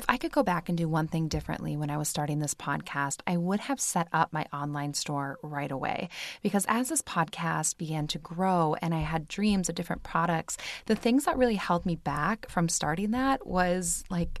If I could go back and do one thing differently when I was starting this podcast, I would have set up my online store right away. Because as this podcast began to grow and I had dreams of different products, the things that really held me back from starting that was like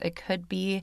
it could be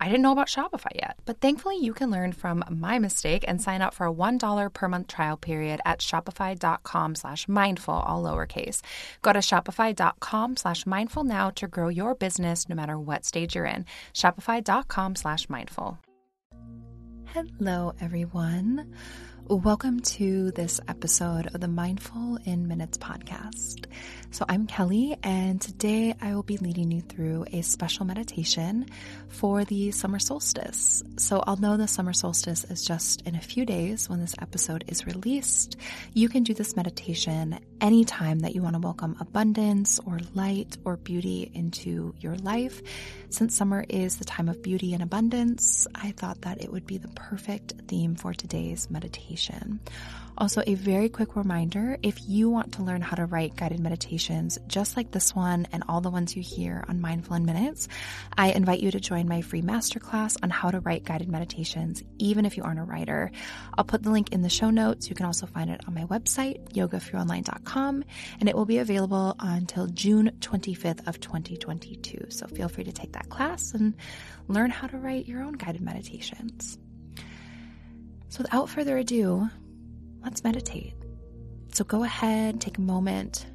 I didn't know about Shopify yet. But thankfully, you can learn from my mistake and sign up for a $1 per month trial period at shopify.com slash mindful, all lowercase. Go to shopify.com slash mindful now to grow your business no matter what stage you're in. Shopify.com slash mindful. Hello, everyone. Welcome to this episode of the Mindful in Minutes podcast. So, I'm Kelly, and today I will be leading you through a special meditation for the summer solstice. So, although the summer solstice is just in a few days when this episode is released, you can do this meditation anytime that you want to welcome abundance or light or beauty into your life. Since summer is the time of beauty and abundance, I thought that it would be the perfect theme for today's meditation. Also, a very quick reminder if you want to learn how to write guided meditations just like this one and all the ones you hear on Mindful in Minutes, I invite you to join my free masterclass on how to write guided meditations, even if you aren't a writer. I'll put the link in the show notes. You can also find it on my website, yogaforyouonline.com, and it will be available until June 25th of 2022. So feel free to take that class and learn how to write your own guided meditations. So without further ado, let's meditate. So go ahead, take a moment,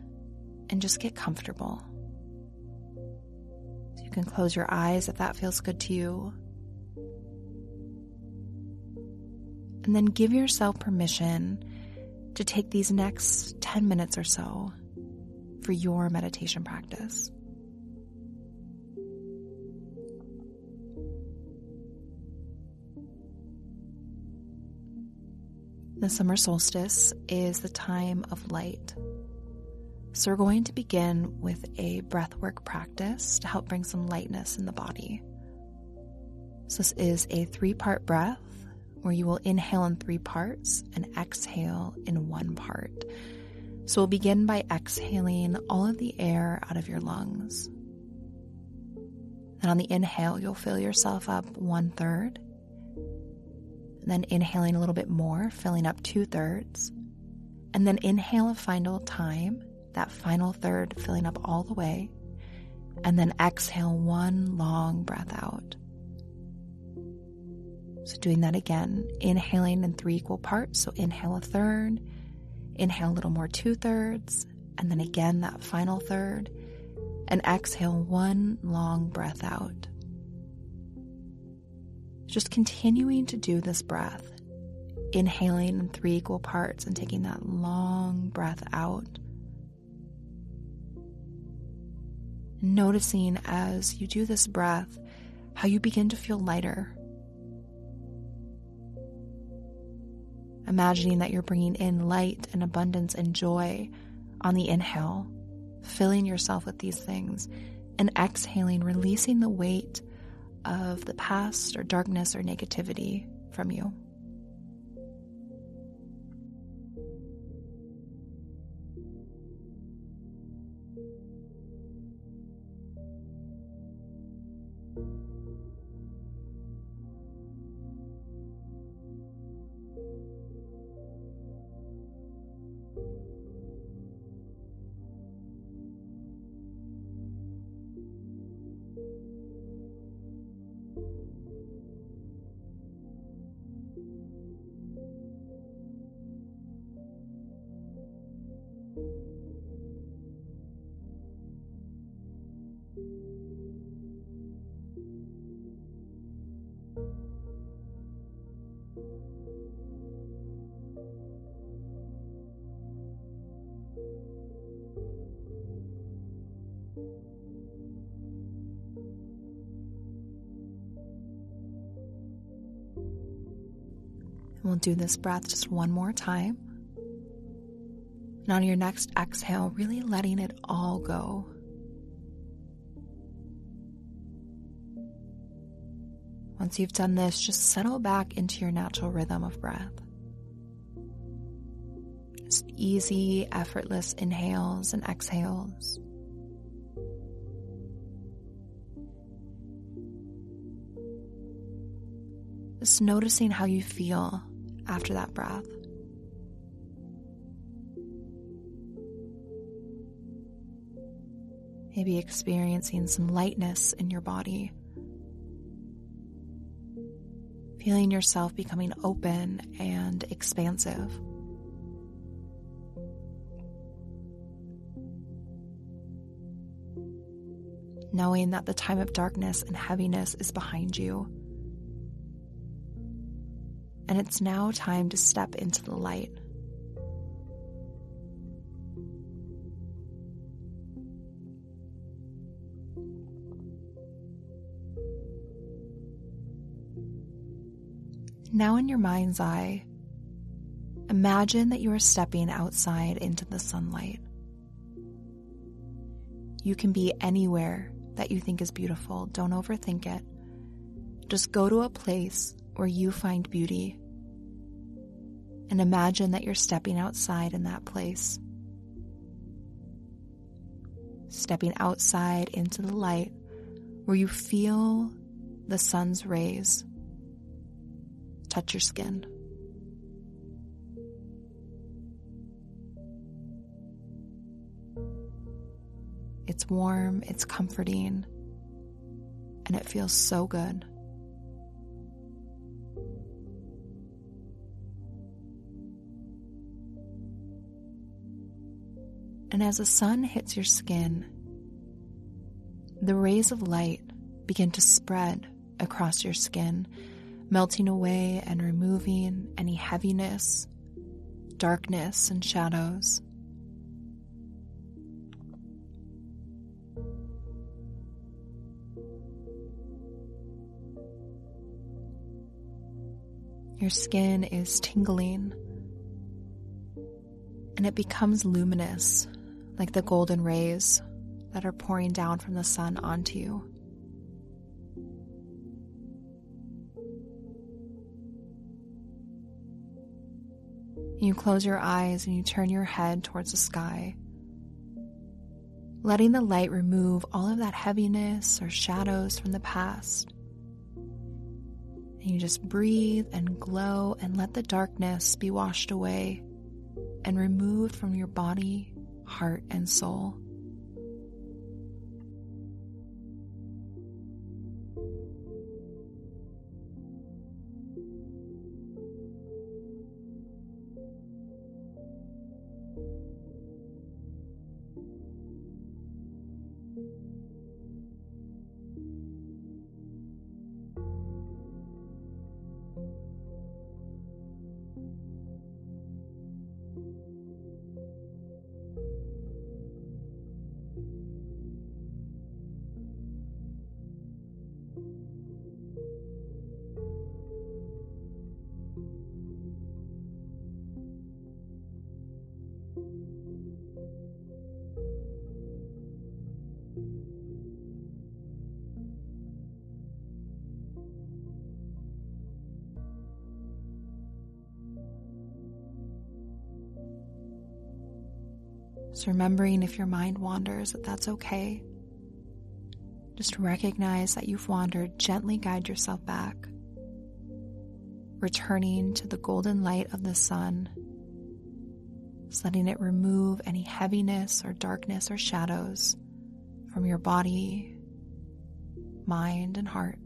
and just get comfortable. So you can close your eyes if that feels good to you. And then give yourself permission to take these next 10 minutes or so for your meditation practice. The summer solstice is the time of light. So, we're going to begin with a breathwork practice to help bring some lightness in the body. So, this is a three part breath where you will inhale in three parts and exhale in one part. So, we'll begin by exhaling all of the air out of your lungs. And on the inhale, you'll fill yourself up one third then inhaling a little bit more, filling up two thirds, and then inhale a final time, that final third filling up all the way, and then exhale one long breath out. So, doing that again, inhaling in three equal parts. So, inhale a third, inhale a little more, two thirds, and then again that final third, and exhale one long breath out. Just continuing to do this breath, inhaling in three equal parts and taking that long breath out. Noticing as you do this breath how you begin to feel lighter. Imagining that you're bringing in light and abundance and joy on the inhale, filling yourself with these things, and exhaling, releasing the weight of the past or darkness or negativity from you. We'll do this breath just one more time. And on your next exhale, really letting it all go. Once you've done this, just settle back into your natural rhythm of breath. Just easy, effortless inhales and exhales. Just noticing how you feel after that breath. Maybe experiencing some lightness in your body. Feeling yourself becoming open and expansive. Knowing that the time of darkness and heaviness is behind you and it's now time to step into the light. Now, in your mind's eye, imagine that you are stepping outside into the sunlight. You can be anywhere that you think is beautiful. Don't overthink it. Just go to a place where you find beauty. And imagine that you're stepping outside in that place. Stepping outside into the light where you feel the sun's rays touch your skin. It's warm, it's comforting, and it feels so good. And as the sun hits your skin, the rays of light begin to spread across your skin, melting away and removing any heaviness, darkness, and shadows. Your skin is tingling and it becomes luminous like the golden rays that are pouring down from the sun onto you. You close your eyes and you turn your head towards the sky, letting the light remove all of that heaviness or shadows from the past. And you just breathe and glow and let the darkness be washed away and removed from your body heart, and soul. Remembering if your mind wanders, that that's okay. Just recognize that you've wandered, gently guide yourself back, returning to the golden light of the sun, just letting it remove any heaviness or darkness or shadows from your body, mind, and heart.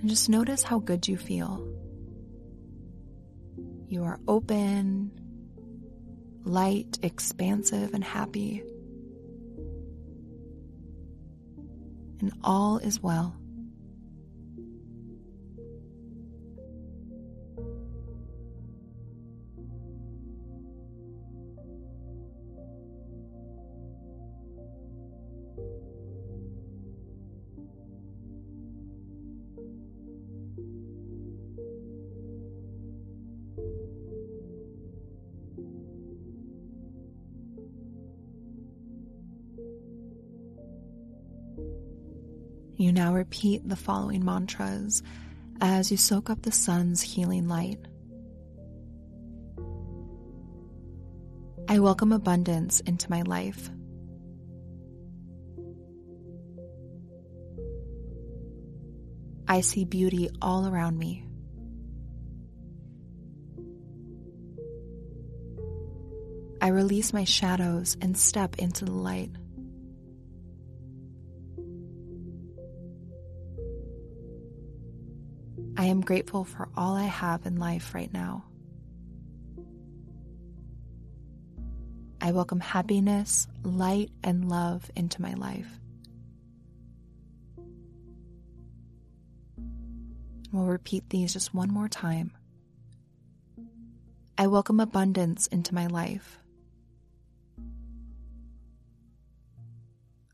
And just notice how good you feel. You are open, light, expansive, and happy. And all is well. You now repeat the following mantras as you soak up the sun's healing light. I welcome abundance into my life. I see beauty all around me. I release my shadows and step into the light. I am grateful for all I have in life right now. I welcome happiness, light, and love into my life. We'll repeat these just one more time. I welcome abundance into my life.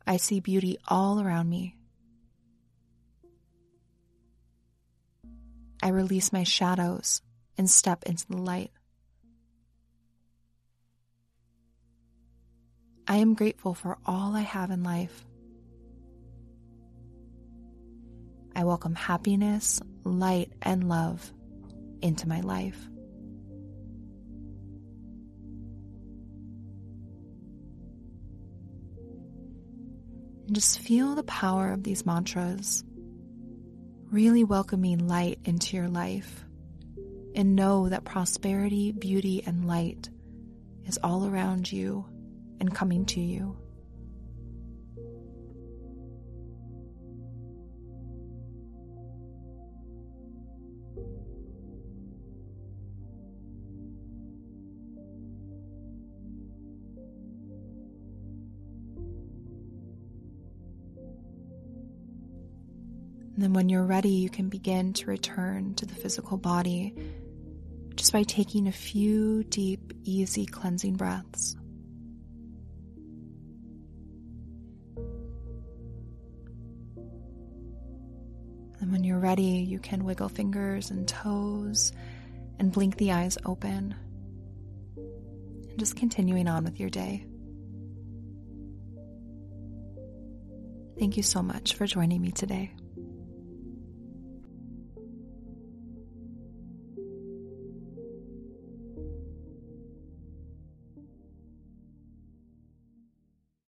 I see beauty all around me. I release my shadows and step into the light. I am grateful for all I have in life. I welcome happiness, light, and love into my life. And just feel the power of these mantras really welcoming light into your life. And know that prosperity, beauty, and light is all around you and coming to you. Then when you're ready, you can begin to return to the physical body just by taking a few deep, easy cleansing breaths. And when you're ready, you can wiggle fingers and toes and blink the eyes open. And just continuing on with your day. Thank you so much for joining me today.